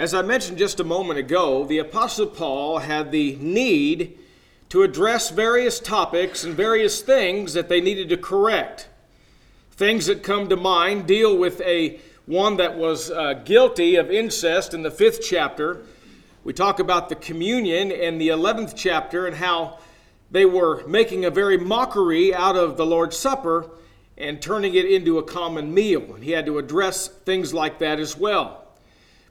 As I mentioned just a moment ago, the Apostle Paul had the need to address various topics and various things that they needed to correct. Things that come to mind deal with a one that was uh, guilty of incest in the fifth chapter. We talk about the communion in the 11th chapter and how they were making a very mockery out of the Lord's Supper and turning it into a common meal. And he had to address things like that as well.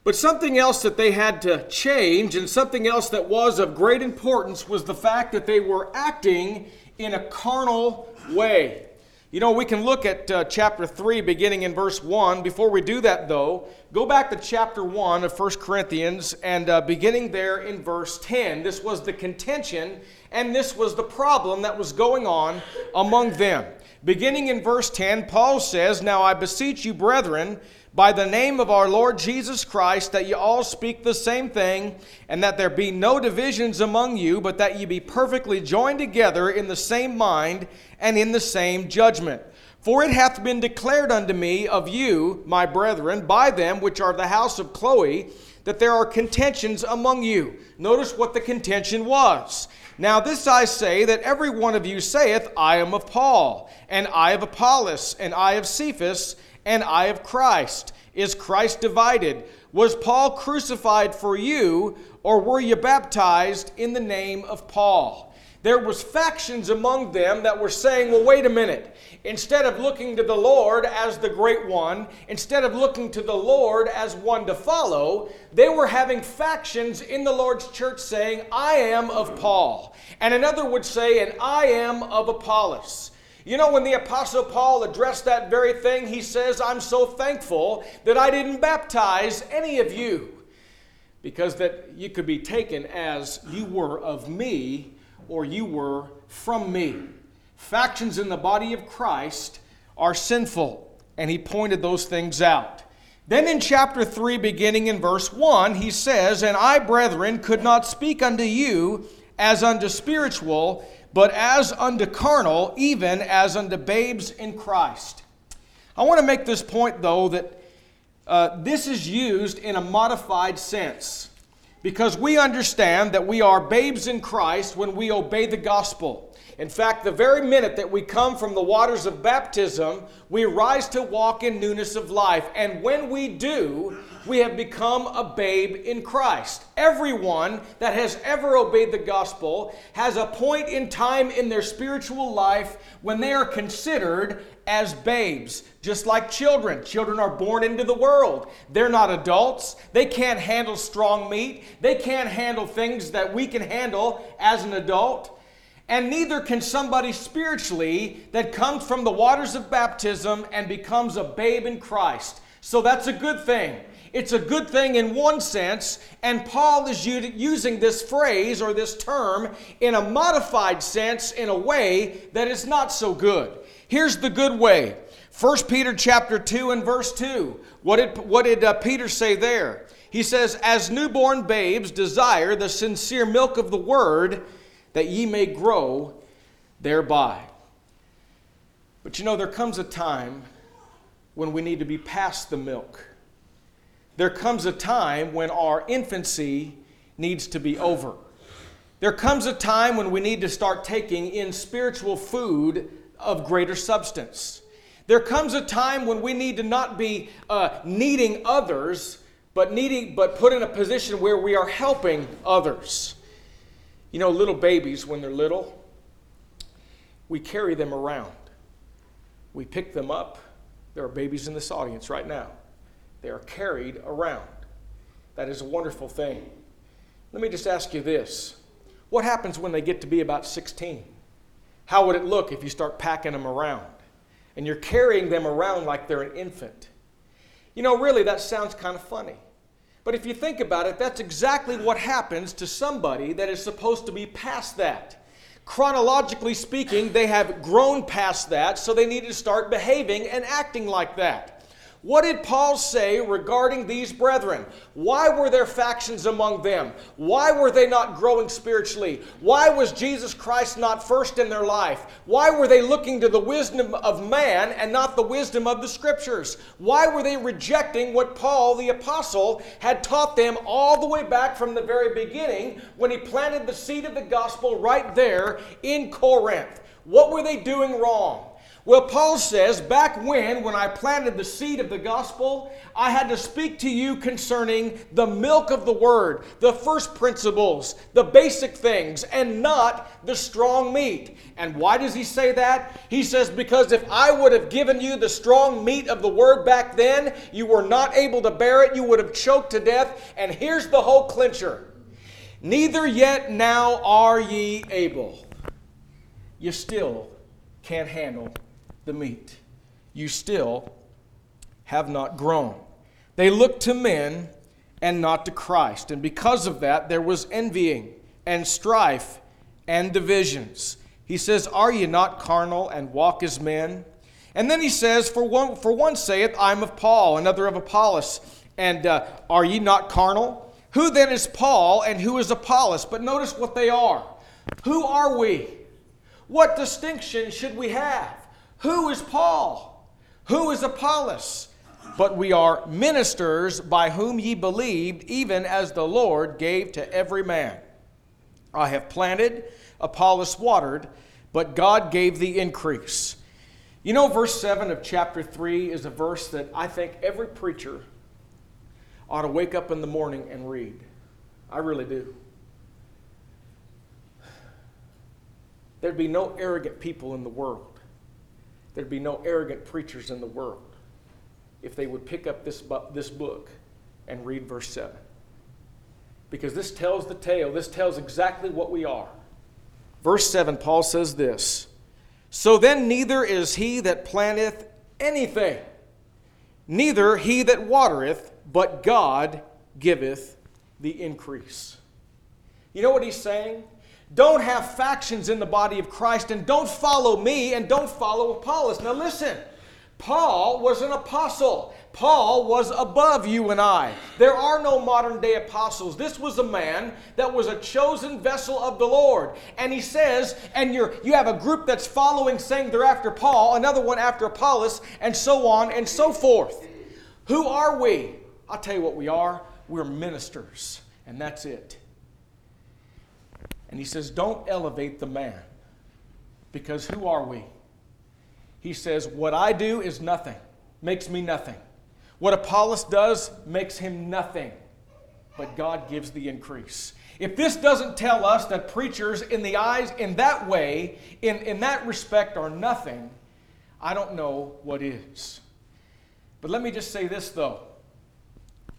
But something else that they had to change, and something else that was of great importance, was the fact that they were acting in a carnal way. You know, we can look at uh, chapter 3, beginning in verse 1. Before we do that, though, go back to chapter 1 of 1 Corinthians and uh, beginning there in verse 10. This was the contention and this was the problem that was going on among them. Beginning in verse 10, Paul says, Now I beseech you, brethren, by the name of our Lord Jesus Christ, that ye all speak the same thing, and that there be no divisions among you, but that ye be perfectly joined together in the same mind and in the same judgment. For it hath been declared unto me of you, my brethren, by them which are the house of Chloe, that there are contentions among you. Notice what the contention was. Now, this I say that every one of you saith, I am of Paul, and I of Apollos, and I of Cephas, and I of Christ. Is Christ divided? Was Paul crucified for you, or were you baptized in the name of Paul? there was factions among them that were saying well wait a minute instead of looking to the lord as the great one instead of looking to the lord as one to follow they were having factions in the lord's church saying i am of paul and another would say and i am of apollos you know, when the Apostle Paul addressed that very thing, he says, I'm so thankful that I didn't baptize any of you because that you could be taken as you were of me or you were from me. Factions in the body of Christ are sinful, and he pointed those things out. Then in chapter 3, beginning in verse 1, he says, And I, brethren, could not speak unto you as unto spiritual, but as unto carnal, even as unto babes in Christ. I want to make this point, though, that uh, this is used in a modified sense because we understand that we are babes in Christ when we obey the gospel. In fact, the very minute that we come from the waters of baptism, we rise to walk in newness of life. And when we do, we have become a babe in Christ. Everyone that has ever obeyed the gospel has a point in time in their spiritual life when they are considered as babes, just like children. Children are born into the world. They're not adults. They can't handle strong meat. They can't handle things that we can handle as an adult. And neither can somebody spiritually that comes from the waters of baptism and becomes a babe in Christ. So that's a good thing. It's a good thing in one sense, and Paul is using this phrase or this term in a modified sense in a way that is not so good. Here's the good way. 1 Peter chapter 2 and verse 2. What did, what did uh, Peter say there? He says, As newborn babes desire the sincere milk of the word, that ye may grow thereby. But you know, there comes a time when we need to be past the milk. There comes a time when our infancy needs to be over. There comes a time when we need to start taking in spiritual food of greater substance. There comes a time when we need to not be uh, needing others, but needing, but put in a position where we are helping others. You know, little babies, when they're little, we carry them around. We pick them up. There are babies in this audience right now. They are carried around. That is a wonderful thing. Let me just ask you this What happens when they get to be about 16? How would it look if you start packing them around and you're carrying them around like they're an infant? You know, really, that sounds kind of funny. But if you think about it, that's exactly what happens to somebody that is supposed to be past that. Chronologically speaking, they have grown past that, so they need to start behaving and acting like that. What did Paul say regarding these brethren? Why were there factions among them? Why were they not growing spiritually? Why was Jesus Christ not first in their life? Why were they looking to the wisdom of man and not the wisdom of the scriptures? Why were they rejecting what Paul the apostle had taught them all the way back from the very beginning when he planted the seed of the gospel right there in Corinth? What were they doing wrong? Well, Paul says, back when, when I planted the seed of the gospel, I had to speak to you concerning the milk of the word, the first principles, the basic things, and not the strong meat. And why does he say that? He says, because if I would have given you the strong meat of the word back then, you were not able to bear it, you would have choked to death. And here's the whole clincher Neither yet now are ye able. You still can't handle the meat. You still have not grown. They looked to men and not to Christ. And because of that, there was envying and strife and divisions. He says, Are ye not carnal and walk as men? And then he says, For one, for one saith, I'm of Paul, another of Apollos. And uh, are ye not carnal? Who then is Paul and who is Apollos? But notice what they are. Who are we? What distinction should we have? Who is Paul? Who is Apollos? But we are ministers by whom ye believed, even as the Lord gave to every man. I have planted, Apollos watered, but God gave the increase. You know, verse 7 of chapter 3 is a verse that I think every preacher ought to wake up in the morning and read. I really do. There'd be no arrogant people in the world there'd be no arrogant preachers in the world if they would pick up this, this book and read verse 7. Because this tells the tale, this tells exactly what we are. Verse 7, Paul says this So then, neither is he that planteth anything, neither he that watereth, but God giveth the increase. You know what he's saying? Don't have factions in the body of Christ and don't follow me and don't follow Apollos. Now listen, Paul was an apostle. Paul was above you and I. There are no modern day apostles. This was a man that was a chosen vessel of the Lord. And he says, and you're, you have a group that's following, saying they're after Paul, another one after Apollos, and so on and so forth. Who are we? I'll tell you what we are. We're ministers, and that's it. And he says, Don't elevate the man. Because who are we? He says, What I do is nothing, makes me nothing. What Apollos does makes him nothing. But God gives the increase. If this doesn't tell us that preachers, in the eyes, in that way, in, in that respect, are nothing, I don't know what is. But let me just say this, though.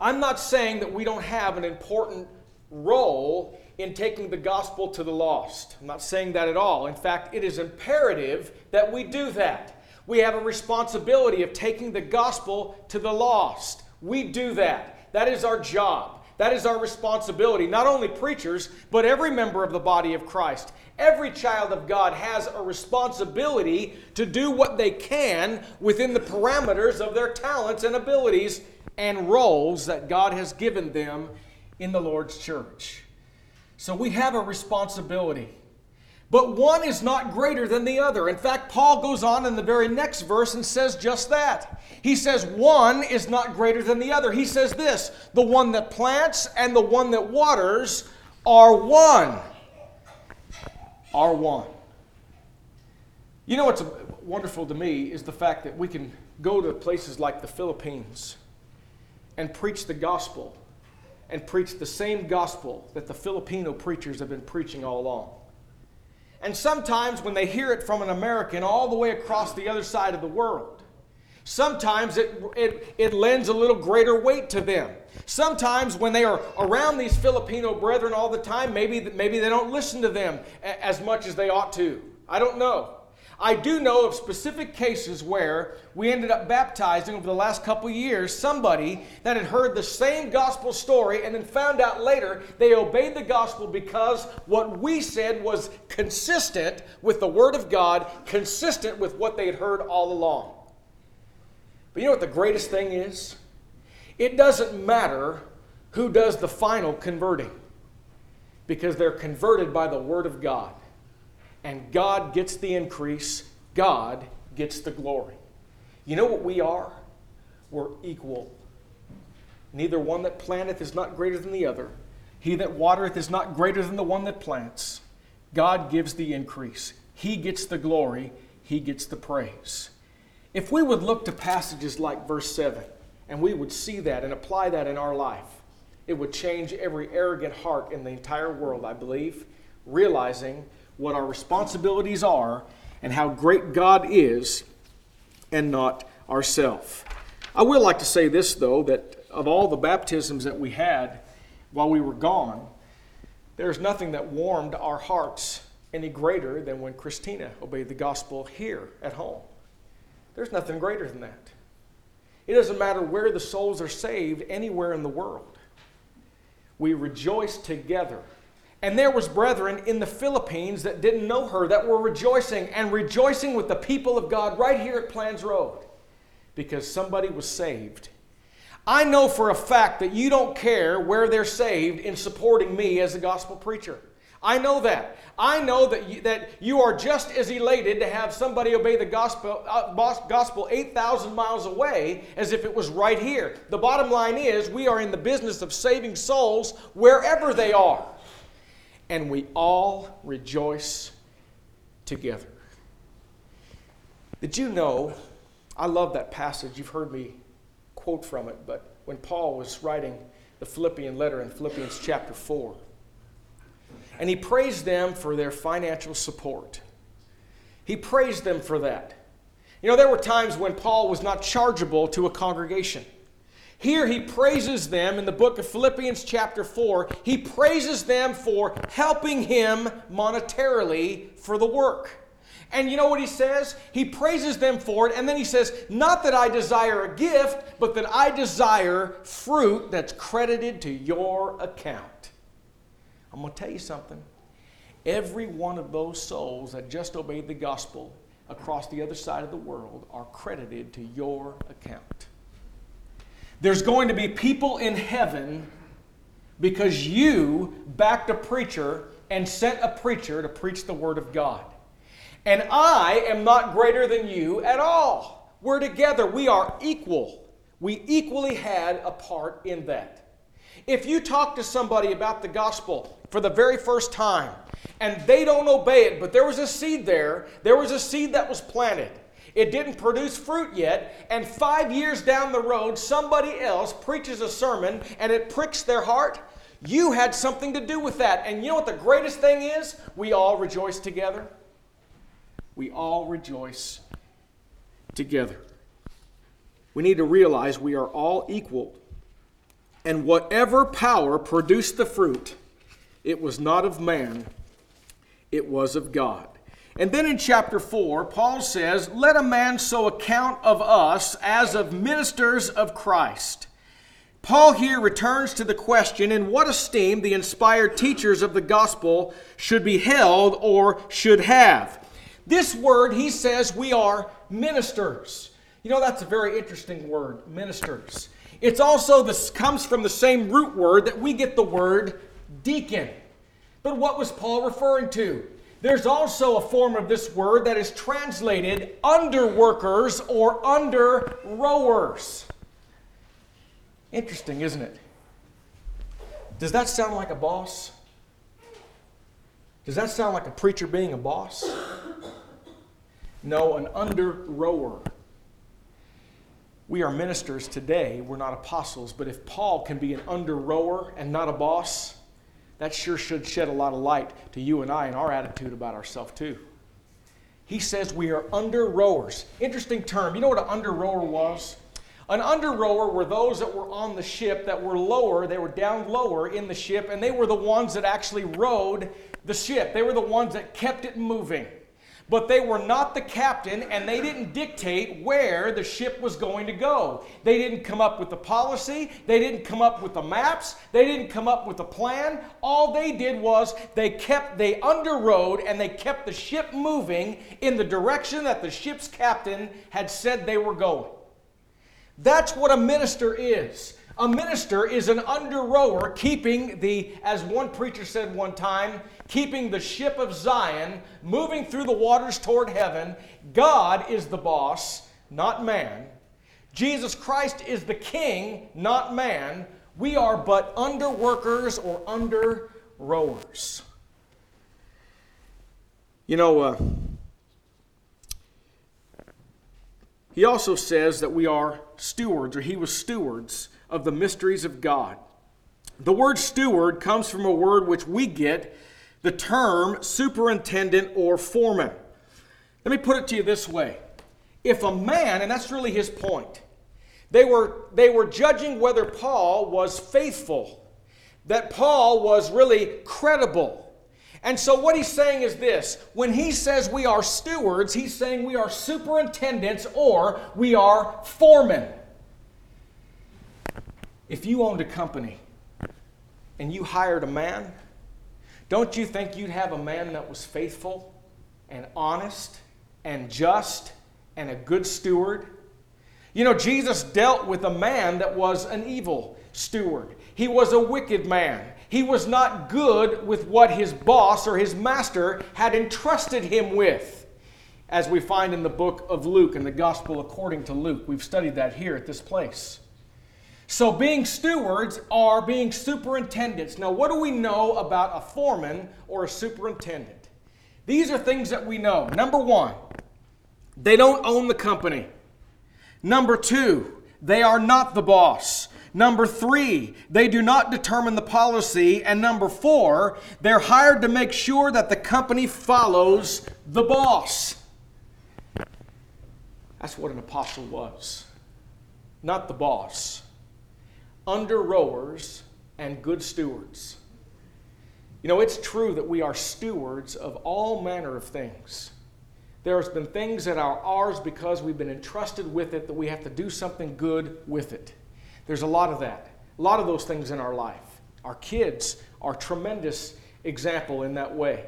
I'm not saying that we don't have an important role in taking the gospel to the lost. I'm not saying that at all. In fact, it is imperative that we do that. We have a responsibility of taking the gospel to the lost. We do that. That is our job. That is our responsibility. Not only preachers, but every member of the body of Christ. Every child of God has a responsibility to do what they can within the parameters of their talents and abilities and roles that God has given them in the Lord's church. So we have a responsibility. But one is not greater than the other. In fact, Paul goes on in the very next verse and says just that. He says, One is not greater than the other. He says this the one that plants and the one that waters are one. Are one. You know what's wonderful to me is the fact that we can go to places like the Philippines and preach the gospel and preach the same gospel that the Filipino preachers have been preaching all along. And sometimes when they hear it from an American all the way across the other side of the world, sometimes it, it, it lends a little greater weight to them. Sometimes when they are around these Filipino brethren all the time, maybe, maybe they don't listen to them as much as they ought to. I don't know. I do know of specific cases where we ended up baptizing over the last couple years somebody that had heard the same gospel story and then found out later they obeyed the gospel because what we said was consistent with the Word of God, consistent with what they had heard all along. But you know what the greatest thing is? It doesn't matter who does the final converting because they're converted by the Word of God. And God gets the increase, God gets the glory. You know what we are? We're equal. Neither one that planteth is not greater than the other. He that watereth is not greater than the one that plants. God gives the increase. He gets the glory. He gets the praise. If we would look to passages like verse 7 and we would see that and apply that in our life, it would change every arrogant heart in the entire world, I believe, realizing what our responsibilities are and how great God is and not ourselves. I would like to say this, though, that of all the baptisms that we had while we were gone, there's nothing that warmed our hearts any greater than when Christina obeyed the gospel here at home. There's nothing greater than that. It doesn't matter where the souls are saved, anywhere in the world. We rejoice together. And there was brethren in the Philippines that didn't know her that were rejoicing and rejoicing with the people of God right here at Plans Road because somebody was saved. I know for a fact that you don't care where they're saved in supporting me as a gospel preacher. I know that. I know that you, that you are just as elated to have somebody obey the gospel, uh, gospel 8,000 miles away as if it was right here. The bottom line is we are in the business of saving souls wherever they are. And we all rejoice together. Did you know? I love that passage. You've heard me quote from it, but when Paul was writing the Philippian letter in Philippians chapter 4, and he praised them for their financial support. He praised them for that. You know, there were times when Paul was not chargeable to a congregation. Here he praises them in the book of Philippians, chapter 4. He praises them for helping him monetarily for the work. And you know what he says? He praises them for it, and then he says, Not that I desire a gift, but that I desire fruit that's credited to your account. I'm going to tell you something. Every one of those souls that just obeyed the gospel across the other side of the world are credited to your account. There's going to be people in heaven because you backed a preacher and sent a preacher to preach the Word of God. And I am not greater than you at all. We're together, we are equal. We equally had a part in that. If you talk to somebody about the gospel for the very first time and they don't obey it, but there was a seed there, there was a seed that was planted. It didn't produce fruit yet, and five years down the road, somebody else preaches a sermon and it pricks their heart. You had something to do with that. And you know what the greatest thing is? We all rejoice together. We all rejoice together. We need to realize we are all equal and whatever power produced the fruit, it was not of man, it was of God. And then in chapter 4, Paul says, Let a man so account of us as of ministers of Christ. Paul here returns to the question in what esteem the inspired teachers of the gospel should be held or should have. This word, he says, we are ministers. You know, that's a very interesting word, ministers. It's also this comes from the same root word that we get the word deacon. But what was Paul referring to? There's also a form of this word that is translated under workers or under rowers. Interesting, isn't it? Does that sound like a boss? Does that sound like a preacher being a boss? No, an under rower we are ministers today, we're not apostles, but if Paul can be an under rower and not a boss, that sure should shed a lot of light to you and I and our attitude about ourselves, too. He says we are under rowers. Interesting term. You know what an under rower was? An under rower were those that were on the ship that were lower, they were down lower in the ship, and they were the ones that actually rowed the ship. They were the ones that kept it moving but they were not the captain and they didn't dictate where the ship was going to go. They didn't come up with the policy, they didn't come up with the maps, they didn't come up with a plan. All they did was they kept they underrode and they kept the ship moving in the direction that the ship's captain had said they were going. That's what a minister is. A minister is an under rower keeping the, as one preacher said one time, keeping the ship of Zion moving through the waters toward heaven. God is the boss, not man. Jesus Christ is the king, not man. We are but under workers or under rowers. You know, uh, he also says that we are stewards, or he was stewards of the mysteries of God. The word steward comes from a word which we get the term superintendent or foreman. Let me put it to you this way. If a man, and that's really his point, they were, they were judging whether Paul was faithful, that Paul was really credible. And so, what he's saying is this when he says we are stewards, he's saying we are superintendents or we are foremen. If you owned a company and you hired a man, don't you think you'd have a man that was faithful and honest and just and a good steward? You know, Jesus dealt with a man that was an evil steward. He was a wicked man. He was not good with what his boss or his master had entrusted him with, as we find in the book of Luke and the Gospel according to Luke. We've studied that here at this place. So, being stewards are being superintendents. Now, what do we know about a foreman or a superintendent? These are things that we know. Number one, they don't own the company. Number two, they are not the boss. Number three, they do not determine the policy. And number four, they're hired to make sure that the company follows the boss. That's what an apostle was, not the boss under rowers, and good stewards. You know, it's true that we are stewards of all manner of things. There has been things that are ours because we've been entrusted with it that we have to do something good with it. There's a lot of that. A lot of those things in our life. Our kids are tremendous example in that way.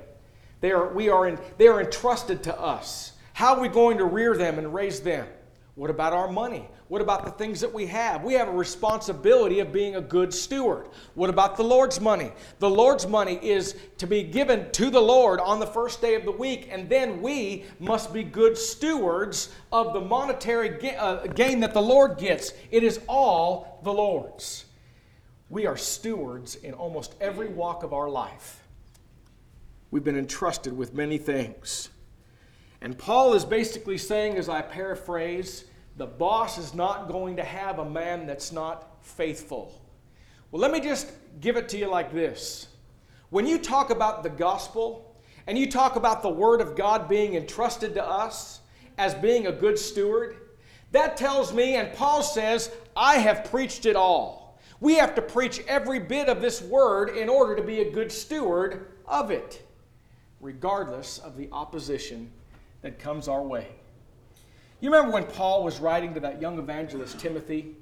They are, we are in, they are entrusted to us. How are we going to rear them and raise them? What about our money? What about the things that we have? We have a responsibility of being a good steward. What about the Lord's money? The Lord's money is to be given to the Lord on the first day of the week, and then we must be good stewards of the monetary uh, gain that the Lord gets. It is all the Lord's. We are stewards in almost every walk of our life. We've been entrusted with many things. And Paul is basically saying, as I paraphrase, the boss is not going to have a man that's not faithful. Well, let me just give it to you like this. When you talk about the gospel and you talk about the word of God being entrusted to us as being a good steward, that tells me, and Paul says, I have preached it all. We have to preach every bit of this word in order to be a good steward of it, regardless of the opposition that comes our way. You remember when Paul was writing to that young evangelist, Timothy?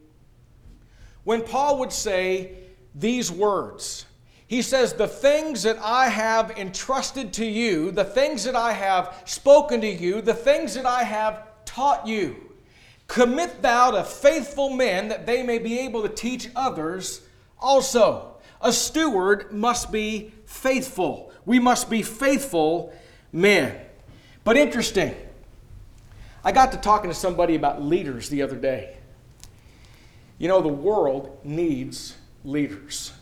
When Paul would say these words, he says, The things that I have entrusted to you, the things that I have spoken to you, the things that I have taught you, commit thou to faithful men that they may be able to teach others also. A steward must be faithful. We must be faithful men. But interesting, I got to talking to somebody about leaders the other day. You know, the world needs leaders.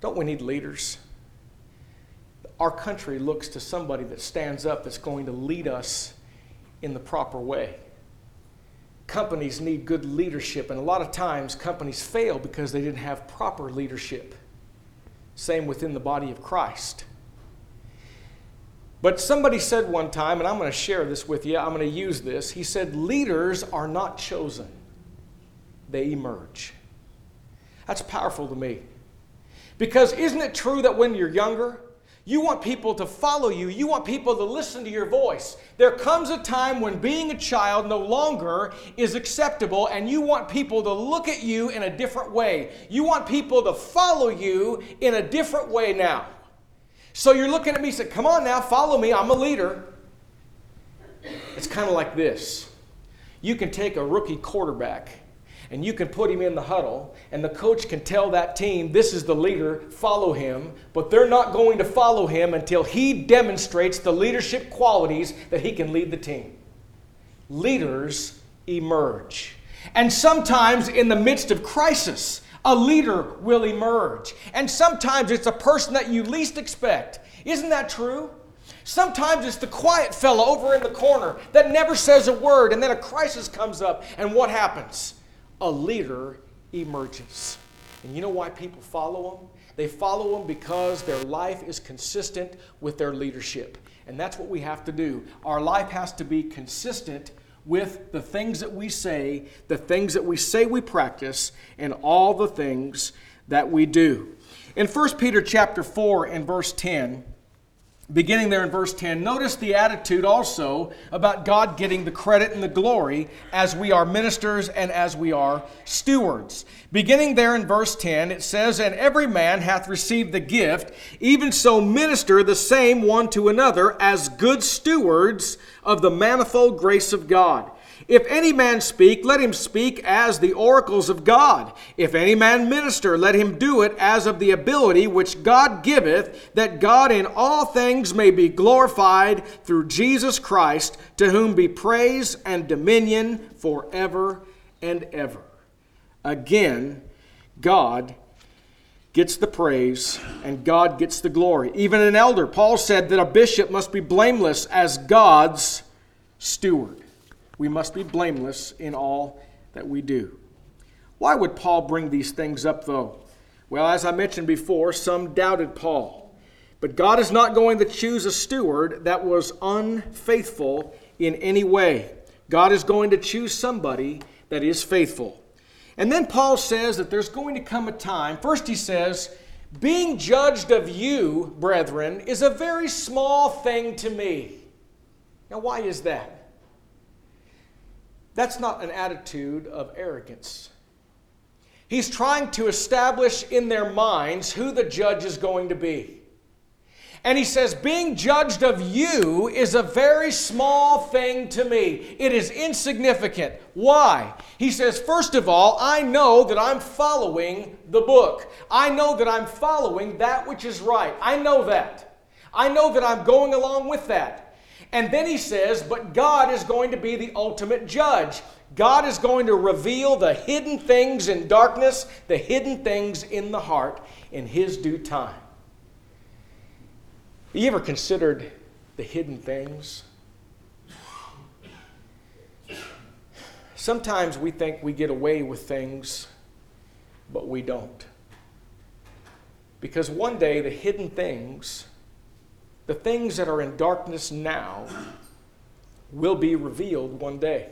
Don't we need leaders? Our country looks to somebody that stands up that's going to lead us in the proper way. Companies need good leadership, and a lot of times companies fail because they didn't have proper leadership. Same within the body of Christ. But somebody said one time, and I'm going to share this with you, I'm going to use this. He said, Leaders are not chosen, they emerge. That's powerful to me. Because isn't it true that when you're younger, you want people to follow you. You want people to listen to your voice. There comes a time when being a child no longer is acceptable, and you want people to look at you in a different way. You want people to follow you in a different way now. So you're looking at me saying, Come on now, follow me, I'm a leader. It's kind of like this. You can take a rookie quarterback and you can put him in the huddle, and the coach can tell that team, this is the leader, follow him, but they're not going to follow him until he demonstrates the leadership qualities that he can lead the team. Leaders emerge. And sometimes in the midst of crisis, a leader will emerge. And sometimes it's a person that you least expect. Isn't that true? Sometimes it's the quiet fellow over in the corner that never says a word, and then a crisis comes up, and what happens? A leader emerges. And you know why people follow them? They follow them because their life is consistent with their leadership. And that's what we have to do. Our life has to be consistent with the things that we say, the things that we say we practice, and all the things that we do. In 1 Peter chapter 4 and verse 10, beginning there in verse 10, notice the attitude also about God getting the credit and the glory as we are ministers and as we are stewards. Beginning there in verse 10, it says, And every man hath received the gift, even so minister the same one to another as good stewards of the manifold grace of God. If any man speak, let him speak as the oracles of God. If any man minister, let him do it as of the ability which God giveth, that God in all things may be glorified through Jesus Christ, to whom be praise and dominion forever and ever. Again, God gets the praise and God gets the glory. Even an elder, Paul said that a bishop must be blameless as God's steward we must be blameless in all that we do. Why would Paul bring these things up, though? Well, as I mentioned before, some doubted Paul. But God is not going to choose a steward that was unfaithful in any way. God is going to choose somebody that is faithful. And then Paul says that there's going to come a time. First, he says, Being judged of you, brethren, is a very small thing to me. Now, why is that? That's not an attitude of arrogance. He's trying to establish in their minds who the judge is going to be. And he says, Being judged of you is a very small thing to me. It is insignificant. Why? He says, First of all, I know that I'm following the book. I know that I'm following that which is right. I know that. I know that I'm going along with that. And then he says, But God is going to be the ultimate judge. God is going to reveal the hidden things in darkness, the hidden things in the heart in His due time. Have you ever considered the hidden things? Sometimes we think we get away with things, but we don't. Because one day the hidden things the things that are in darkness now will be revealed one day.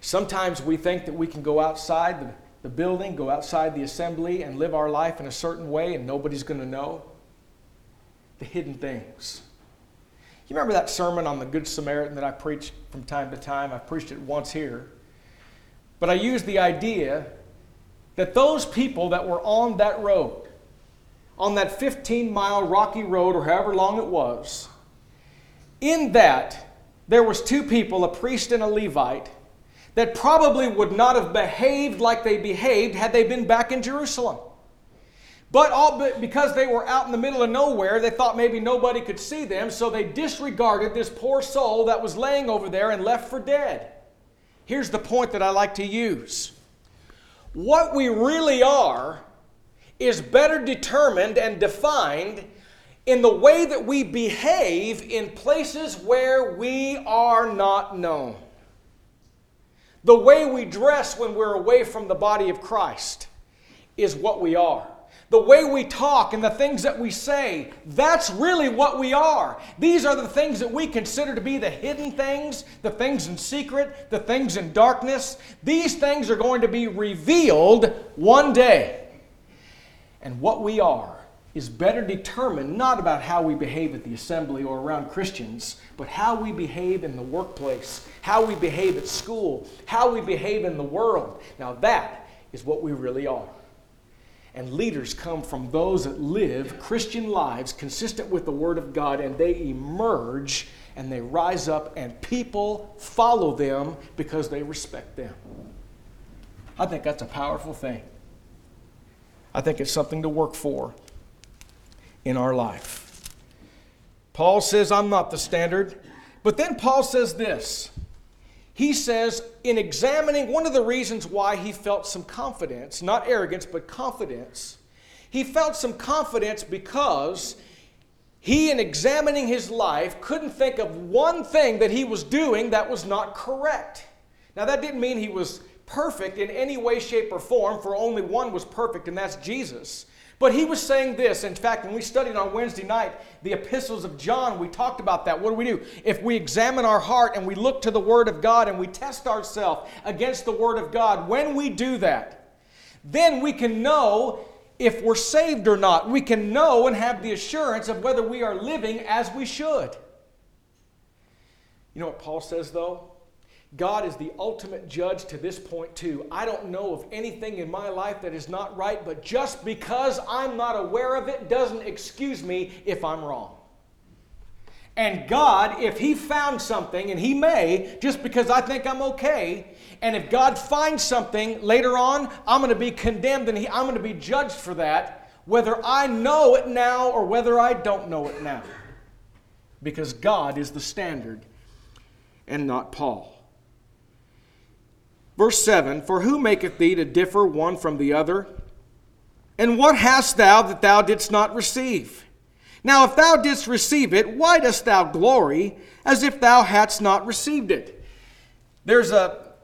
Sometimes we think that we can go outside the, the building, go outside the assembly, and live our life in a certain way, and nobody's going to know the hidden things. You remember that sermon on the Good Samaritan that I preach from time to time? I've preached it once here. But I used the idea that those people that were on that road, on that 15 mile rocky road or however long it was in that there was two people a priest and a levite that probably would not have behaved like they behaved had they been back in jerusalem but all but because they were out in the middle of nowhere they thought maybe nobody could see them so they disregarded this poor soul that was laying over there and left for dead here's the point that i like to use what we really are is better determined and defined in the way that we behave in places where we are not known. The way we dress when we're away from the body of Christ is what we are. The way we talk and the things that we say, that's really what we are. These are the things that we consider to be the hidden things, the things in secret, the things in darkness. These things are going to be revealed one day. And what we are is better determined not about how we behave at the assembly or around Christians, but how we behave in the workplace, how we behave at school, how we behave in the world. Now, that is what we really are. And leaders come from those that live Christian lives consistent with the Word of God, and they emerge and they rise up, and people follow them because they respect them. I think that's a powerful thing. I think it's something to work for in our life. Paul says, I'm not the standard. But then Paul says this. He says, in examining, one of the reasons why he felt some confidence, not arrogance, but confidence, he felt some confidence because he, in examining his life, couldn't think of one thing that he was doing that was not correct. Now, that didn't mean he was perfect in any way, shape, or form, for only one was perfect, and that's Jesus. But he was saying this. In fact, when we studied on Wednesday night the epistles of John, we talked about that. What do we do? If we examine our heart and we look to the Word of God and we test ourselves against the Word of God, when we do that, then we can know if we're saved or not. We can know and have the assurance of whether we are living as we should. You know what Paul says, though? God is the ultimate judge to this point, too. I don't know of anything in my life that is not right, but just because I'm not aware of it doesn't excuse me if I'm wrong. And God, if He found something, and He may, just because I think I'm okay, and if God finds something later on, I'm going to be condemned and he, I'm going to be judged for that, whether I know it now or whether I don't know it now. Because God is the standard and not Paul. Verse 7 For who maketh thee to differ one from the other? And what hast thou that thou didst not receive? Now, if thou didst receive it, why dost thou glory as if thou hadst not received it? There's a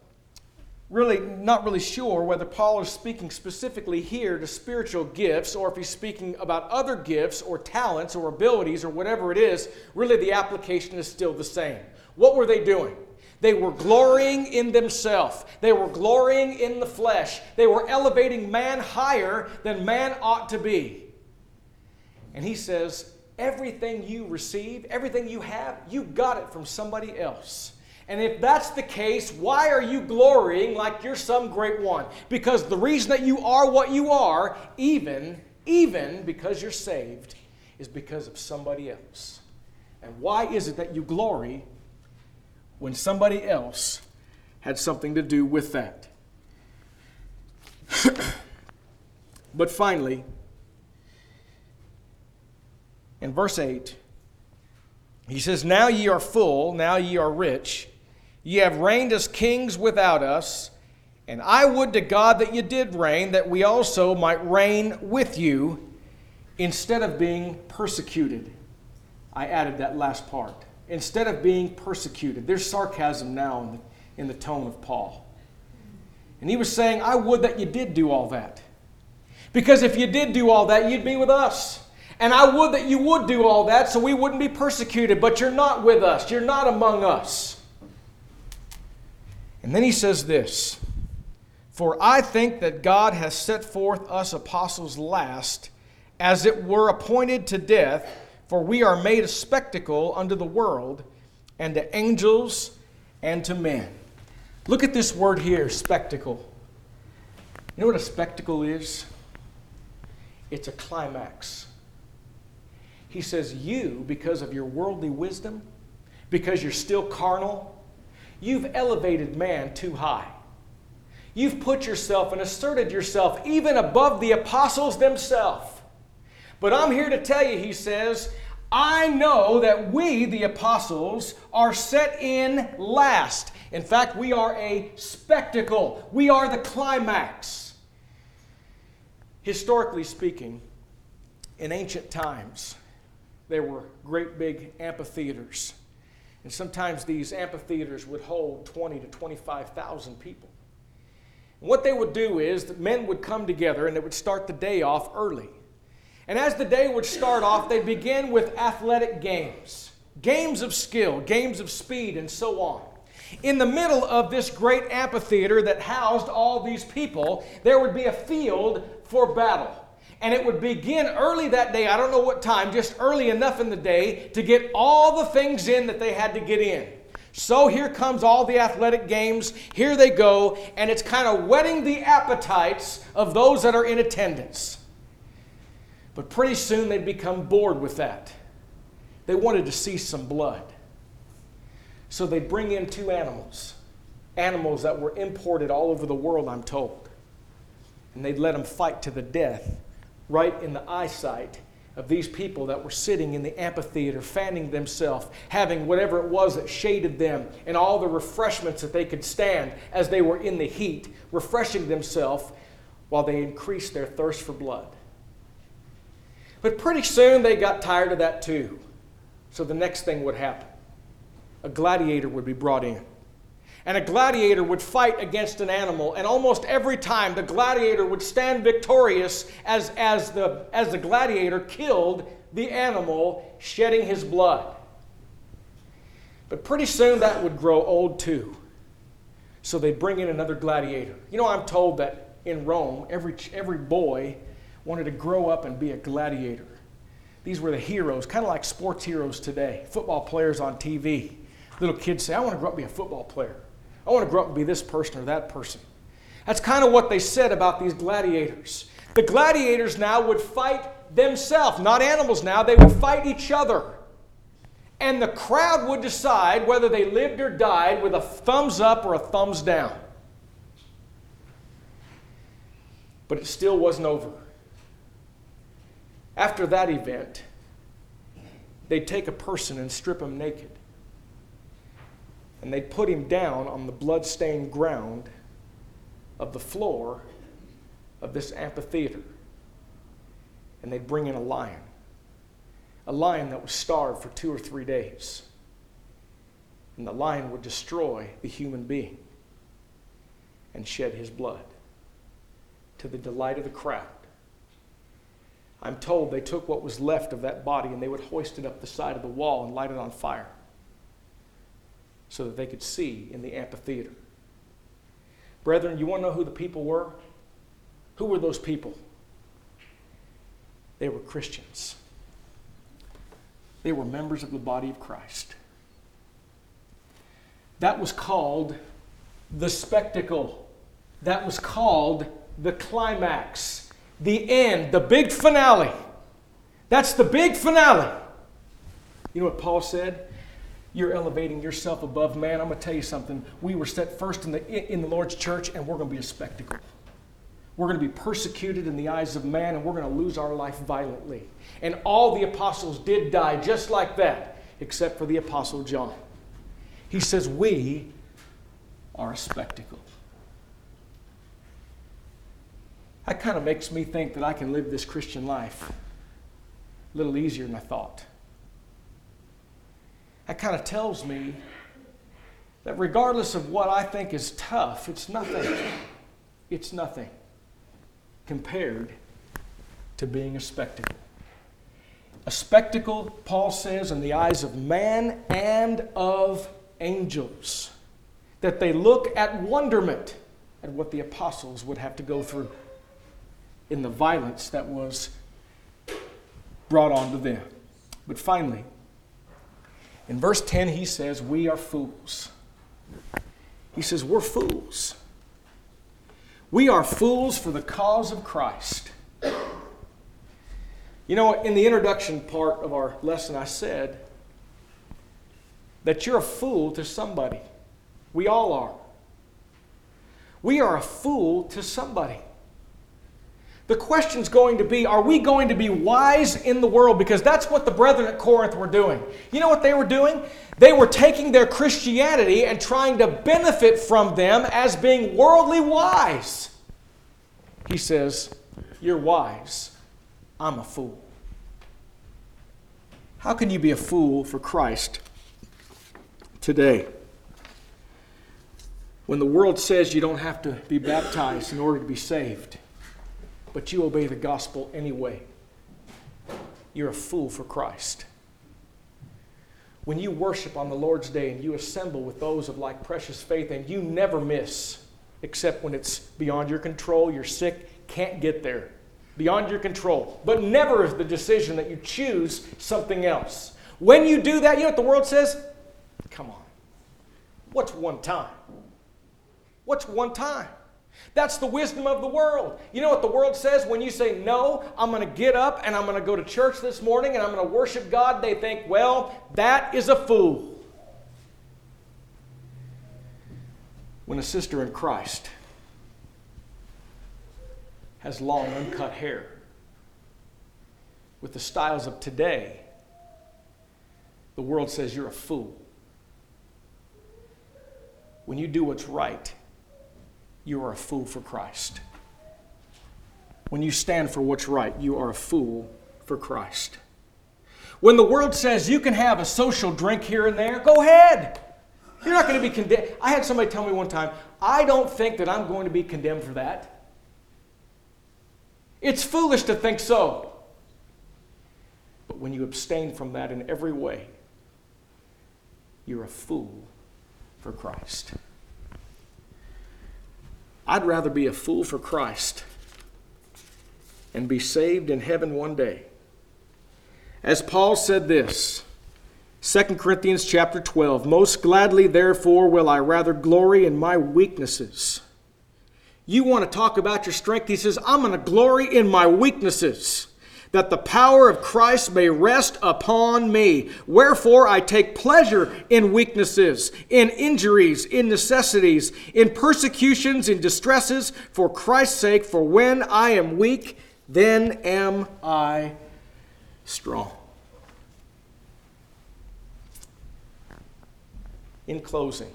really not really sure whether Paul is speaking specifically here to spiritual gifts or if he's speaking about other gifts or talents or abilities or whatever it is. Really, the application is still the same. What were they doing? They were glorying in themselves. They were glorying in the flesh. They were elevating man higher than man ought to be. And he says, Everything you receive, everything you have, you got it from somebody else. And if that's the case, why are you glorying like you're some great one? Because the reason that you are what you are, even, even because you're saved, is because of somebody else. And why is it that you glory when somebody else had something to do with that. but finally, in verse 8, he says, Now ye are full, now ye are rich, ye have reigned as kings without us, and I would to God that ye did reign, that we also might reign with you, instead of being persecuted. I added that last part instead of being persecuted. There's sarcasm now in the, in the tone of Paul. And he was saying, I would that you did do all that. Because if you did do all that, you'd be with us. And I would that you would do all that so we wouldn't be persecuted, but you're not with us. You're not among us. And then he says this For I think that God has set forth us apostles last, as it were appointed to death for we are made a spectacle unto the world, and to angels, and to men. Look at this word here, spectacle. You know what a spectacle is? It's a climax. He says, You, because of your worldly wisdom, because you're still carnal, you've elevated man too high. You've put yourself and asserted yourself even above the apostles themselves. But I'm here to tell you, he says, I know that we, the apostles, are set in last. In fact, we are a spectacle, we are the climax. Historically speaking, in ancient times, there were great big amphitheaters. And sometimes these amphitheaters would hold 20 to 25,000 people. And what they would do is that men would come together and they would start the day off early. And as the day would start off, they'd begin with athletic games, games of skill, games of speed, and so on. In the middle of this great amphitheater that housed all these people, there would be a field for battle. And it would begin early that day, I don't know what time, just early enough in the day to get all the things in that they had to get in. So here comes all the athletic games. Here they go, and it's kind of whetting the appetites of those that are in attendance. But pretty soon they'd become bored with that. They wanted to see some blood. So they'd bring in two animals, animals that were imported all over the world, I'm told. And they'd let them fight to the death right in the eyesight of these people that were sitting in the amphitheater, fanning themselves, having whatever it was that shaded them, and all the refreshments that they could stand as they were in the heat, refreshing themselves while they increased their thirst for blood. But pretty soon they got tired of that too. So the next thing would happen a gladiator would be brought in. And a gladiator would fight against an animal, and almost every time the gladiator would stand victorious as, as, the, as the gladiator killed the animal, shedding his blood. But pretty soon that would grow old too. So they'd bring in another gladiator. You know, I'm told that in Rome, every, every boy wanted to grow up and be a gladiator. These were the heroes, kind of like sports heroes today, football players on TV. Little kids say, I want to grow up and be a football player. I want to grow up and be this person or that person. That's kind of what they said about these gladiators. The gladiators now would fight themselves, not animals now, they would fight each other. And the crowd would decide whether they lived or died with a thumbs up or a thumbs down. But it still wasn't over. After that event, they'd take a person and strip him naked. And they'd put him down on the blood-stained ground of the floor of this amphitheater. And they'd bring in a lion, a lion that was starved for two or three days. And the lion would destroy the human being and shed his blood to the delight of the crowd. I'm told they took what was left of that body and they would hoist it up the side of the wall and light it on fire so that they could see in the amphitheater. Brethren, you want to know who the people were? Who were those people? They were Christians. They were members of the body of Christ. That was called the spectacle. That was called the climax the end, the big finale. That's the big finale. You know what Paul said? You're elevating yourself above man. I'm going to tell you something. We were set first in the, in the Lord's church, and we're going to be a spectacle. We're going to be persecuted in the eyes of man, and we're going to lose our life violently. And all the apostles did die just like that, except for the apostle John. He says, We are a spectacle. That kind of makes me think that I can live this Christian life a little easier than I thought. That kind of tells me that regardless of what I think is tough, it's nothing. It's nothing compared to being a spectacle. A spectacle, Paul says, in the eyes of man and of angels, that they look at wonderment at what the apostles would have to go through in the violence that was brought onto them. But finally, in verse 10, he says, We are fools. He says, We're fools. We are fools for the cause of Christ. You know, in the introduction part of our lesson, I said that you're a fool to somebody. We all are. We are a fool to somebody. The question's going to be are we going to be wise in the world? Because that's what the brethren at Corinth were doing. You know what they were doing? They were taking their Christianity and trying to benefit from them as being worldly wise. He says, You're wise. I'm a fool. How can you be a fool for Christ today? When the world says you don't have to be baptized in order to be saved but you obey the gospel anyway. You're a fool for Christ. When you worship on the Lord's day and you assemble with those of like precious faith and you never miss, except when it's beyond your control, you're sick, can't get there, beyond your control. But never is the decision that you choose something else. When you do that, you know what the world says? Come on. What's one time? What's one time? That's the wisdom of the world. You know what the world says when you say, No, I'm going to get up and I'm going to go to church this morning and I'm going to worship God? They think, Well, that is a fool. when a sister in Christ has long, uncut hair with the styles of today, the world says you're a fool. When you do what's right, you are a fool for Christ. When you stand for what's right, you are a fool for Christ. When the world says you can have a social drink here and there, go ahead. You're not going to be condemned. I had somebody tell me one time, I don't think that I'm going to be condemned for that. It's foolish to think so. But when you abstain from that in every way, you're a fool for Christ. I'd rather be a fool for Christ and be saved in heaven one day. As Paul said this, 2 Corinthians chapter 12, most gladly therefore will I rather glory in my weaknesses. You want to talk about your strength? He says, I'm going to glory in my weaknesses that the power of Christ may rest upon me. Wherefore I take pleasure in weaknesses, in injuries, in necessities, in persecutions, in distresses, for Christ's sake. For when I am weak, then am I strong. In closing,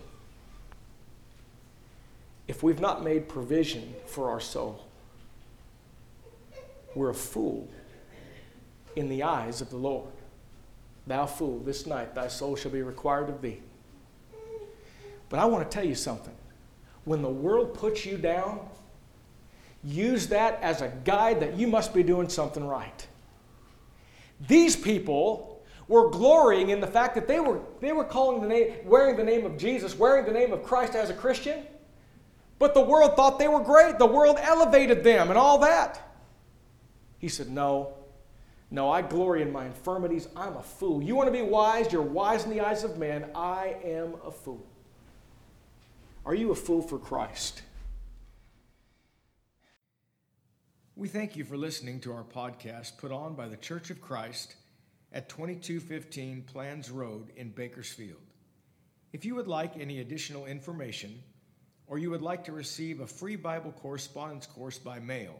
if we've not made provision for our soul, we're a fool in the eyes of the Lord. Thou fool, this night thy soul shall be required of thee. But I want to tell you something. When the world puts you down, use that as a guide that you must be doing something right. These people were glorying in the fact that they were, they were calling the name, wearing the name of Jesus, wearing the name of Christ as a Christian. But the world thought they were great. The world elevated them and all that. He said, No, no, I glory in my infirmities. I'm a fool. You want to be wise? You're wise in the eyes of man. I am a fool. Are you a fool for Christ? We thank you for listening to our podcast put on by the Church of Christ at 2215 Planz Road in Bakersfield. If you would like any additional information, or you would like to receive a free Bible correspondence course by mail,